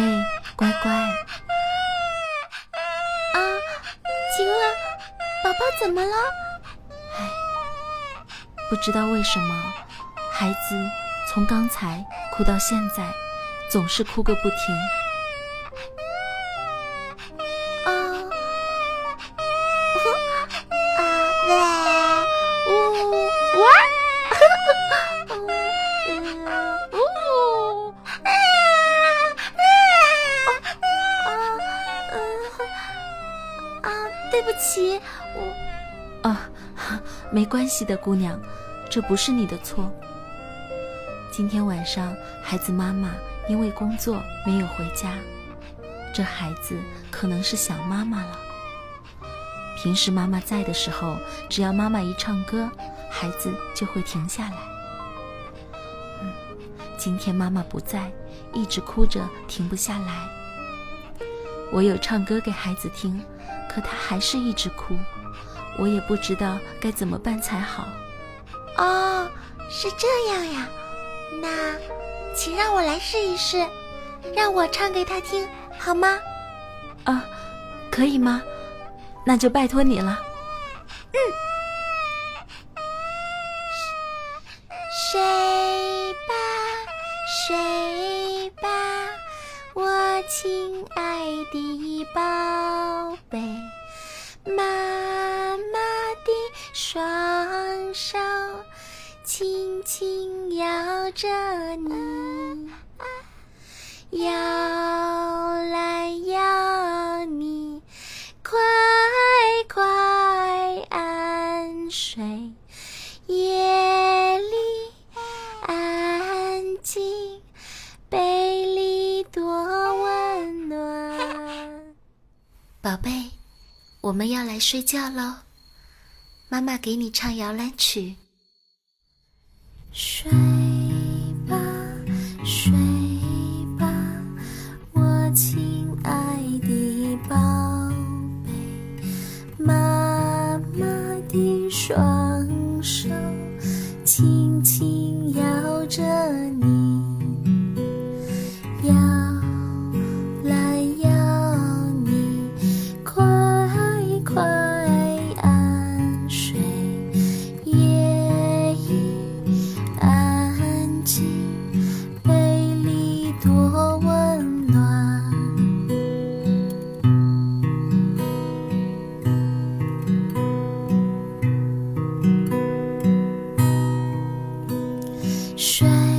贝，乖乖。啊，晴儿，宝宝怎么了？唉，不知道为什么，孩子从刚才哭到现在，总是哭个不停。没关系的，姑娘，这不是你的错。今天晚上孩子妈妈因为工作没有回家，这孩子可能是想妈妈了。平时妈妈在的时候，只要妈妈一唱歌，孩子就会停下来。嗯，今天妈妈不在，一直哭着停不下来。我有唱歌给孩子听。可他还是一直哭，我也不知道该怎么办才好。哦，是这样呀，那请让我来试一试，让我唱给他听好吗？啊，可以吗？那就拜托你了。嗯。睡吧，睡吧，我亲爱的宝轻轻摇着你，摇来摇你，快快安睡。夜里安静，被里多温暖，宝贝。我们要来睡觉喽，妈妈给你唱摇篮曲。睡睡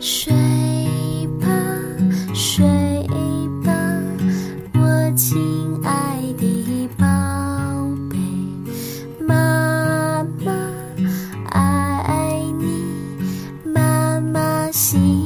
睡吧睡吧我亲爱的宝贝妈妈爱你妈妈心